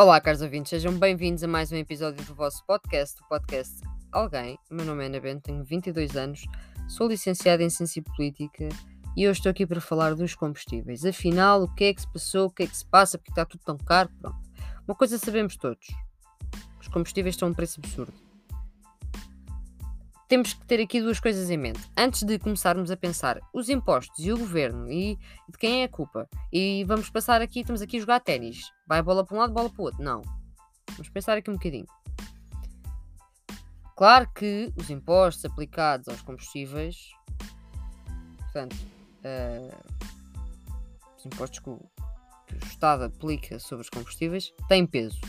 Olá, caros ouvintes, sejam bem-vindos a mais um episódio do vosso podcast, o podcast Alguém. Meu nome é Ana Bento, tenho 22 anos, sou licenciada em Ciência Política e hoje estou aqui para falar dos combustíveis. Afinal, o que é que se passou, o que é que se passa, porque está tudo tão caro? Pronto. Uma coisa sabemos todos: os combustíveis estão a um preço absurdo. Temos que ter aqui duas coisas em mente. Antes de começarmos a pensar os impostos e o governo e de quem é a culpa, e vamos passar aqui, estamos aqui a jogar ténis. Vai a bola para um lado, bola para o outro. Não. Vamos pensar aqui um bocadinho. Claro que os impostos aplicados aos combustíveis, portanto, uh, os impostos que o, que o Estado aplica sobre os combustíveis têm peso.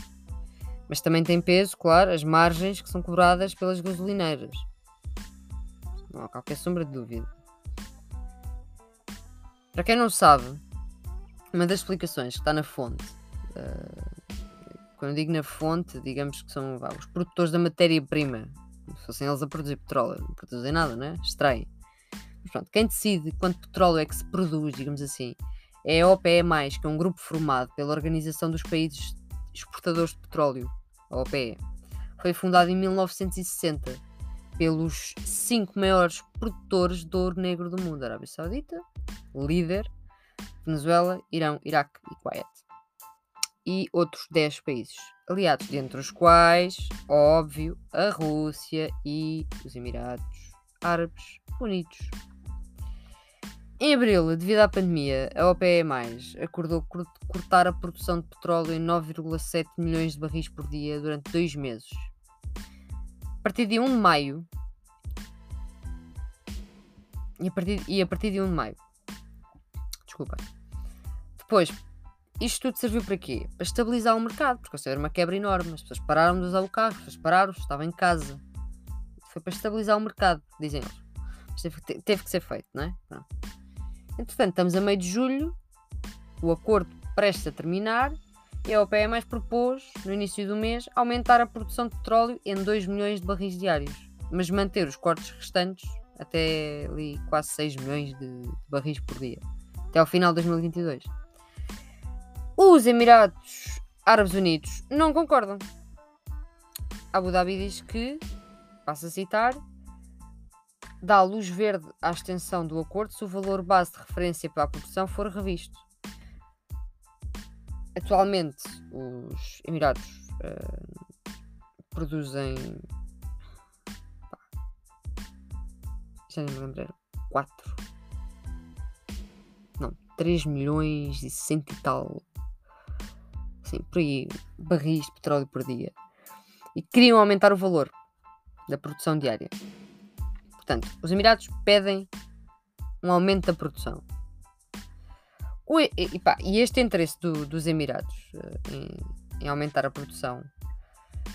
Mas também tem peso, claro, as margens que são cobradas pelas gasolineiras. Não há qualquer sombra de dúvida. Para quem não sabe, uma das explicações que está na fonte, uh, quando digo na fonte, digamos que são vá, os produtores da matéria-prima, se fossem eles a produzir petróleo, não produzem nada, né? Extraem. Mas pronto, quem decide quanto petróleo é que se produz, digamos assim, é a OPE, que é um grupo formado pela Organização dos Países Exportadores de Petróleo, a OPE. Foi fundado em 1960 pelos cinco maiores produtores de ouro negro do mundo: Arábia Saudita, líder, Venezuela, Irão, Iraque e Kuwait. E outros 10 países aliados, dentre os quais, óbvio, a Rússia e os Emirados Árabes Unidos. Em abril, devido à pandemia, a OPE+, acordou cortar a produção de petróleo em 9,7 milhões de barris por dia durante dois meses, partir de 1 de maio. E a partir, e a partir de 1 de maio. Desculpa. Depois, isto tudo serviu para quê? Para estabilizar o mercado, porque era uma quebra enorme. As pessoas pararam de usar o carro, as pessoas pararam, estavam em casa. Foi para estabilizar o mercado, dizem eles. Mas teve, teve que ser feito, não é? Pronto. Entretanto, estamos a meio de julho, o acordo prestes a terminar e a OPE mais propôs, no início do mês, aumentar a produção de petróleo em 2 milhões de barris diários, mas manter os cortes restantes até ali quase 6 milhões de, barris por dia, até ao final de 2022. Os Emirados Árabes Unidos não concordam. Abu Dhabi diz que, passo a citar, dá luz verde à extensão do acordo se o valor base de referência para a produção for revisto. Atualmente, os Emirados uh, produzem. Pá, já nem me lembro, 4. Não, 3 milhões e cento e tal. Assim, por aí, barris de petróleo por dia. E queriam aumentar o valor da produção diária. Portanto, os Emirados pedem um aumento da produção. O, e, e, pá, e este interesse do, dos Emirados uh, em, em, aumentar a produção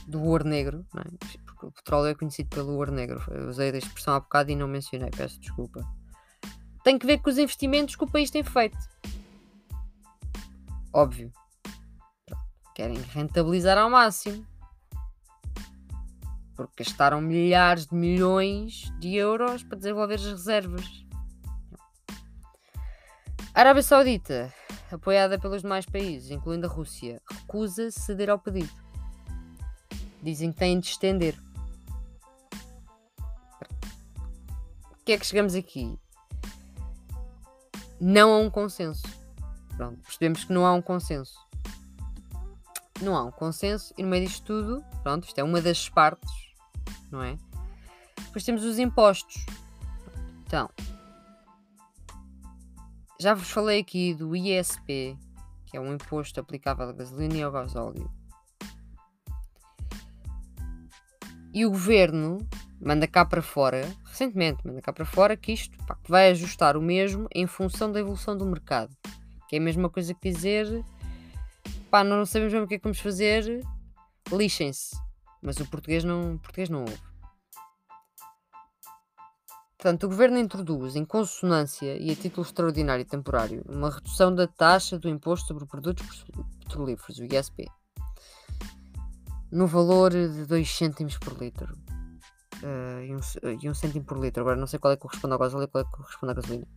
do ouro negro, é? porque o petróleo é conhecido pelo ouro negro, eu usei a expressão há bocado e não mencionei, peço desculpa. Tem que ver com os investimentos que o país tem feito. Óbvio. Querem rentabilizar ao máximo. Porque gastaram milhares de milhões de euros para desenvolver as reservas. A Arábia Saudita, apoiada pelos demais países, incluindo a Rússia, recusa ceder ao pedido. Dizem que têm de estender. O que é que chegamos aqui? Não há um consenso. Pronto, percebemos que não há um consenso. Não há um consenso e no meio disto tudo, pronto, isto é uma das partes, não é? Depois temos os impostos. Então, já vos falei aqui do ISP, que é um imposto aplicável à gasolina e ao gasóleo. E o governo manda cá para fora, recentemente, manda cá para fora que isto pá, vai ajustar o mesmo em função da evolução do mercado. Que é a mesma coisa que dizer, pá, não sabemos mesmo o que é que vamos fazer, lixem-se. Mas o português não, o português não ouve. Portanto, o Governo introduz, em consonância e a título extraordinário e temporário, uma redução da taxa do Imposto sobre Produtos Petrolíferos, o ISP, no valor de 2 cêntimos por litro. Uh, e, um, e um cêntimo por litro. Agora não sei qual é que corresponde ao gasóleo e qual é que corresponde à gasolina.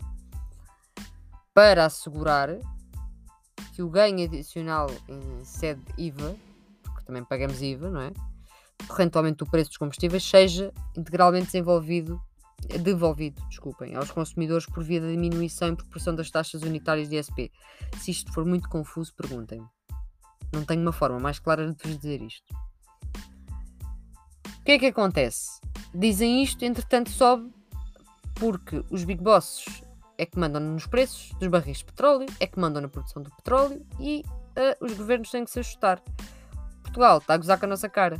Para assegurar que o ganho adicional em sede IVA também pagamos IVA, não é? Ao aumento do preço dos combustíveis, seja integralmente desenvolvido, devolvido desculpem, aos consumidores por via da diminuição em proporção das taxas unitárias de ISP. Se isto for muito confuso, perguntem-me. Não tenho uma forma mais clara de vos dizer isto. O que é que acontece? Dizem isto, entretanto sobe porque os big bosses é que mandam nos preços dos barris de petróleo, é que mandam na produção do petróleo e uh, os governos têm que se ajustar. Portugal está a gozar com a nossa cara.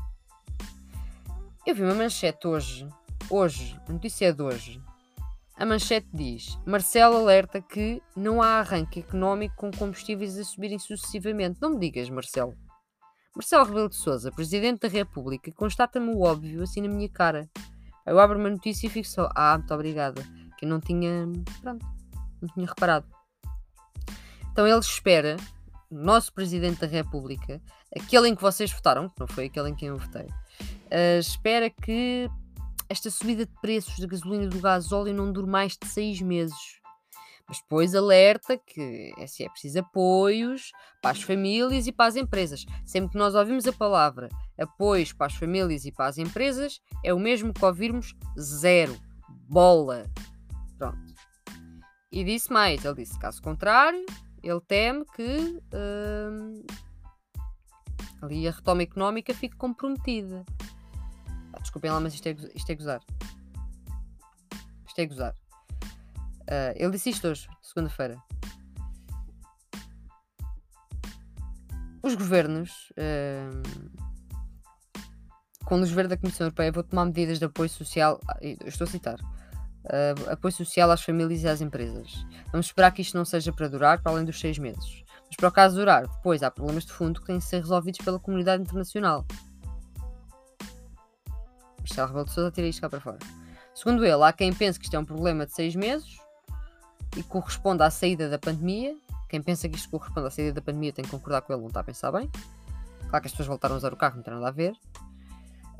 Eu vi uma manchete hoje, hoje, notícia é de hoje. A manchete diz: Marcelo alerta que não há arranque económico com combustíveis a subirem sucessivamente. Não me digas, Marcelo. Marcelo Rebelo de Souza, Presidente da República, constata-me o óbvio assim na minha cara. Eu abro uma notícia e fico só: Ah, muito obrigada que eu não tinha, pronto, não tinha reparado. Então ele espera, nosso Presidente da República, aquele em que vocês votaram, que não foi aquele em quem eu votei, uh, espera que esta subida de preços da gasolina e do gás óleo não dure mais de seis meses. Mas depois alerta que é, se é preciso apoios para as famílias e para as empresas. Sempre que nós ouvimos a palavra apoios para as famílias e para as empresas, é o mesmo que ouvirmos zero, bola. Pronto. E disse mais, ele disse, caso contrário, ele teme que hum, ali a retoma económica fique comprometida. Desculpem lá, mas isto é, gozar. Isto é gozar. Uh, ele disse isto hoje, segunda-feira. Os governos, uh, com luz verde da Comissão Europeia, vão tomar medidas de apoio social. estou a citar uh, apoio social às famílias e às empresas. Vamos esperar que isto não seja para durar para além dos seis meses. Mas para o caso durar, depois há problemas de fundo que têm de ser resolvidos pela comunidade internacional. Marcelo Rebelo de Sousa tira isto cá para fora. Segundo ele, há quem pense que isto é um problema de seis meses e corresponde à saída da pandemia. Quem pensa que isto corresponde à saída da pandemia tem que concordar com ele, não está a pensar bem. Claro que as pessoas voltaram a usar o carro, não tem nada a ver.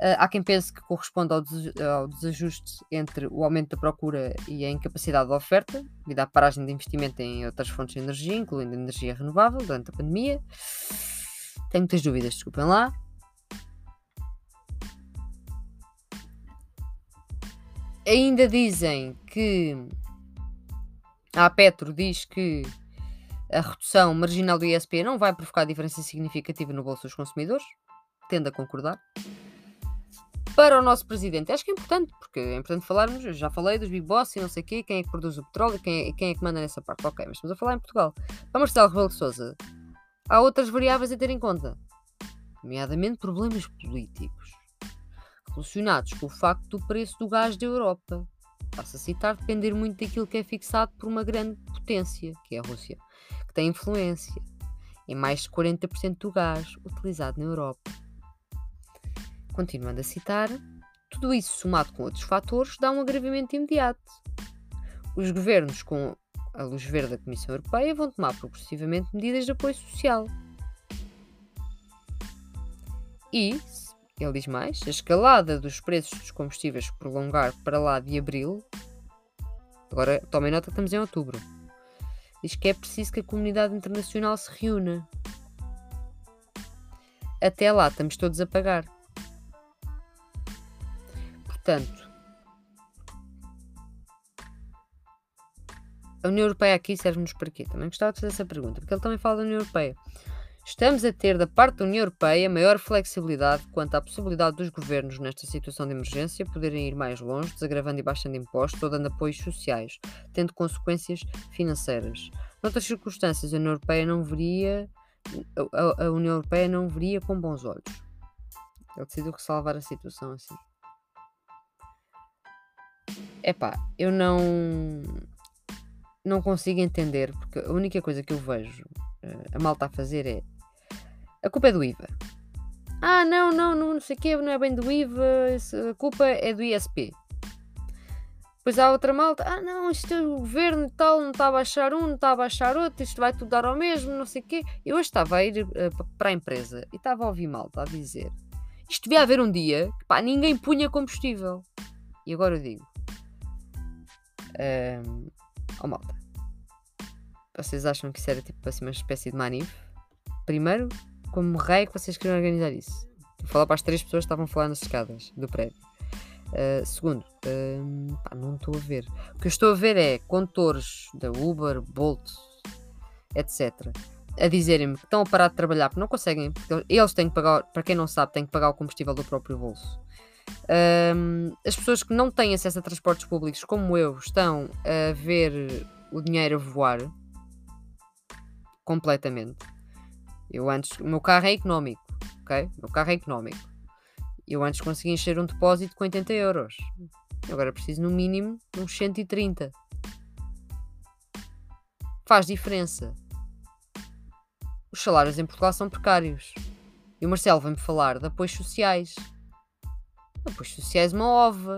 Uh, há quem pense que corresponde ao, des ao, desajuste entre o aumento da procura e a incapacidade da oferta, devido à paragem de investimento em outras fontes de energia, incluindo energia renovável, durante a pandemia. Tenho muitas dúvidas, desculpem lá. Ainda dizem que a Petro diz que a redução marginal do ISP não vai provocar diferença significativa no bolso dos consumidores. Tendo a concordar para o nosso presidente. Acho que é importante, porque é importante falarmos. Já falei dos Big Boss e não sei o quê, quem é que produz o petróleo, quem é, quem é que manda nessa parte. Ok, mas estamos a falar em Portugal. Para Marcelo Rebelo de Souza, há outras variáveis a ter em conta, nomeadamente problemas políticos relacionados com o facto do preço do gás da Europa. Passo a citar, depender muito daquilo que é fixado por uma grande potência, que é a Rússia, que tem influência em mais de 40% do gás utilizado na Europa. Continuando a citar, tudo isso somado com outros fatores dá um agravamento imediato. Os governos, com a luz verde da Comissão Europeia, vão tomar progressivamente medidas de apoio social. E, ele diz mais, a escalada dos preços dos combustíveis prolongar para lá de abril, agora tomem nota que estamos em outubro, diz que é preciso que a comunidade internacional se reúna. Até lá estamos todos a pagar. Portanto, a União Europeia aqui serve-nos para quê? Também gostava de fazer essa pergunta, porque ele também fala da União Europeia. Estamos a ter da parte da União Europeia maior flexibilidade quanto à possibilidade dos governos, nesta situação de emergência, poderem ir mais longe, desagravando e baixando impostos ou dando apoios sociais, tendo consequências financeiras. Noutras circunstâncias, a União Europeia não veria a, a União Europeia não veria com bons olhos. Ele decidiu ressalvar a situação assim. Epá, eu não. Não consigo entender, porque a única coisa que eu vejo uh, a malta a fazer é. A culpa é do IVA. Ah, não, não, não, não sei o quê, não é bem do IVA, a culpa é do ISP. Depois há outra malta, ah não, isto é o governo e tal, não está a baixar um, não está a baixar outro, isto vai tudo dar ao mesmo, não sei o quê. Eu hoje estava a ir uh, para a empresa e estava a ouvir malta a dizer isto devia haver um dia que pá, ninguém punha combustível. E agora eu digo, um, oh malta. Vocês acham que isso era tipo assim uma espécie de manif? Primeiro, como rei que vocês queriam organizar isso? Vou falar para as três pessoas que estavam a falar nas escadas do prédio. Uh, segundo, uh, pá, não estou a ver. O que eu estou a ver é condutores da Uber, Bolt, etc. a dizerem-me que estão a parar de trabalhar porque não conseguem, porque eles têm que pagar, para quem não sabe, têm que pagar o combustível do próprio bolso. Uh, as pessoas que não têm acesso a transportes públicos, como eu, estão a ver o dinheiro voar completamente. Eu antes, o meu carro é económico, ok? O meu carro é económico. Eu antes consegui encher um depósito com 80 euros. Agora preciso no mínimo uns 130. Faz diferença. Os salários em Portugal são precários. E o Marcelo vem-me falar de apoios sociais. Apoios sociais uma ova.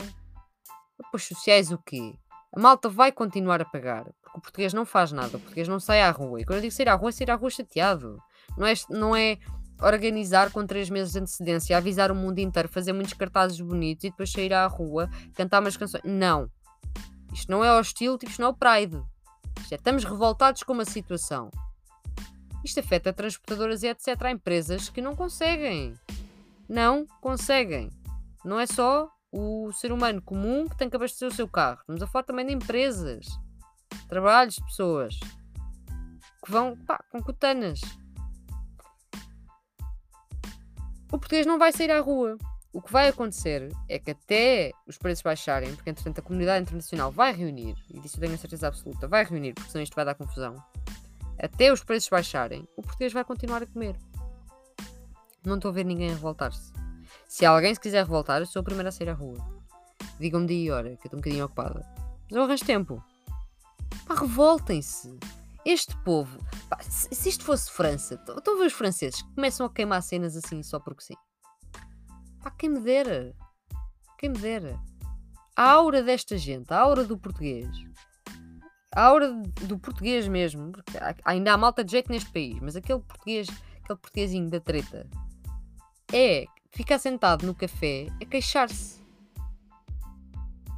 Apoios sociais o quê? A malta vai continuar a pagar. Porque o português não faz nada. O português não sai à rua. E quando eu digo sair à rua, é sair à rua chateado. Não é, não é organizar com três meses de antecedência, avisar o mundo inteiro, fazer muitos cartazes bonitos e depois sair à rua, cantar umas canções. Não. Isto não é hostil, tipo, isto não é o Pride. É, estamos revoltados com uma situação. Isto afeta transportadoras e etc. Há empresas que não conseguem. Não conseguem. Não é só o ser humano comum que tem que abastecer o seu carro. Estamos a falar também de empresas, trabalhos de pessoas que vão pá, com cotanas. O português não vai sair à rua. O que vai acontecer é que até os preços baixarem, porque entretanto a comunidade internacional vai reunir, e disso eu tenho a certeza absoluta, vai reunir, porque senão isto vai dar confusão. Até os preços baixarem, o português vai continuar a comer. Não estou a ver ninguém a revoltar-se. Se alguém se quiser revoltar, eu sou a primeira a sair à rua. Digam-me dia e hora, que eu estou um bocadinho ocupada. Mas eu arranjo tempo. Revoltem-se. Este povo, pá, se, isto fosse França, estão a ver os franceses que começam a queimar cenas assim só porque sim. Pá, quem me dera. Quem me dera. A aura desta gente, a aura do português, a aura do português mesmo, porque ainda há malta de jeito neste país, mas aquele português, aquele portuguesinho da treta, é ficar sentado no café a queixar-se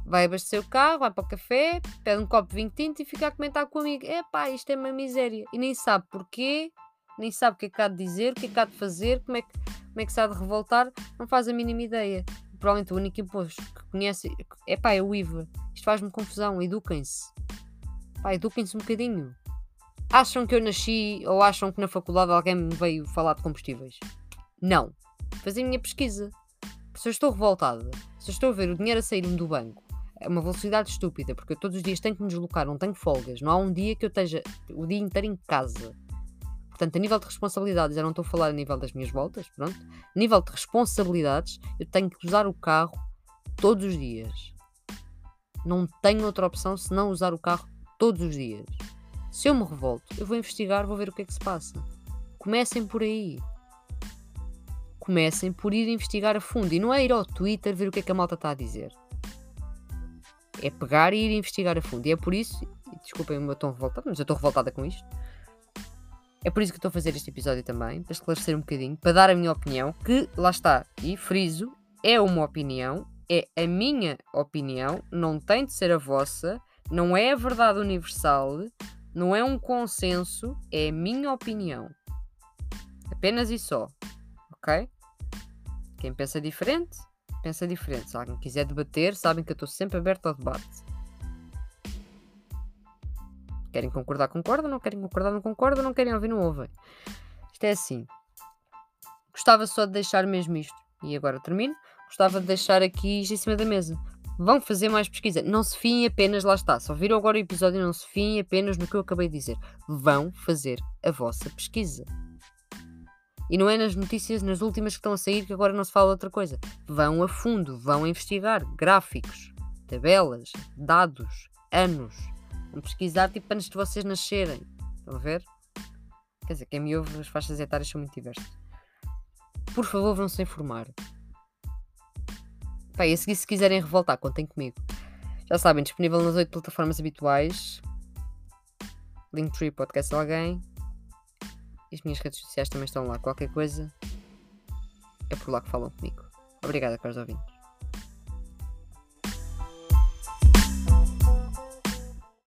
vai abastecer o carro, vai para o café, pede um copo de vinho tinto e fica a comentar com o amigo: é pá, isto é uma miséria. E nem sabe porquê, nem sabe o que é que há de dizer, o que é que há de fazer, como é que, como é que se há de revoltar, não faz a mínima ideia. Provavelmente o único imposto que conhece é pá, é o IVA. Isto faz-me confusão, eduquem-se. Pá, eduquem-se um bocadinho. Acham que eu nasci ou acham que na faculdade alguém me veio falar de combustíveis? Não. Fazer a minha pesquisa. Se eu estou revoltada, se eu estou a ver o dinheiro a sair-me do banco, é uma velocidade estúpida, porque eu todos os dias tenho que me deslocar, não tenho folgas, não há um dia que eu esteja o dia inteiro em casa. Portanto, a nível de responsabilidades, eu não estou a falar a nível das minhas voltas, pronto. A nível de responsabilidades, eu tenho que usar o carro todos os dias. Não tenho outra opção senão usar o carro todos os dias. Se eu me revolto, eu vou investigar, vou ver o que é que se passa. Comecem por aí. Comecem por ir investigar a fundo. E não é ir ao Twitter ver o que é que a malta está a dizer é pegar e ir investigar a fundo. E é por isso, desculpem o meu tom revoltado, mas eu estou revoltada com isto. É por isso que estou a fazer este episódio também, para esclarecer um bocadinho, para dar a minha opinião, que lá está, e friso, é uma opinião, é a minha opinião, não tem de ser a vossa, não é a verdade universal, não é um consenso, é a minha opinião. Apenas e só. Ok? Quem pensa diferente, pensa diferente. Se alguém quiser debater, sabem que eu estou sempre aberto ao debate. Querem concordar, concordam. Não querem concordar, não concordam. Não querem ouvir, não ouvem. Isto é assim. Gostava só de deixar mesmo isto. E agora termino. Gostava de deixar aqui isto em cima da mesa. Vão fazer mais pesquisa. Não se fiem apenas, lá está. Só viram agora o episódio, não se fiem apenas no que eu acabei de dizer. Vão fazer a vossa pesquisa. E não é nas notícias, nas últimas que estão a sair, que agora não se fala outra coisa. Vão a fundo, vão investigar gráficos, tabelas, dados, anos. Vão pesquisar tipo antes de vocês nascerem. Estão a ver? Quer dizer, quem me ouve, as faixas etárias são muito diversas. Por favor, vão-se informar. Pá, e a seguir, se quiserem revoltar, contem comigo. Já sabem, disponível nas oito plataformas habituais. Linktree, podcast de alguém. As minhas redes sociais também estão lá. Qualquer coisa é por lá que falam comigo. Obrigada, caros ouvintes.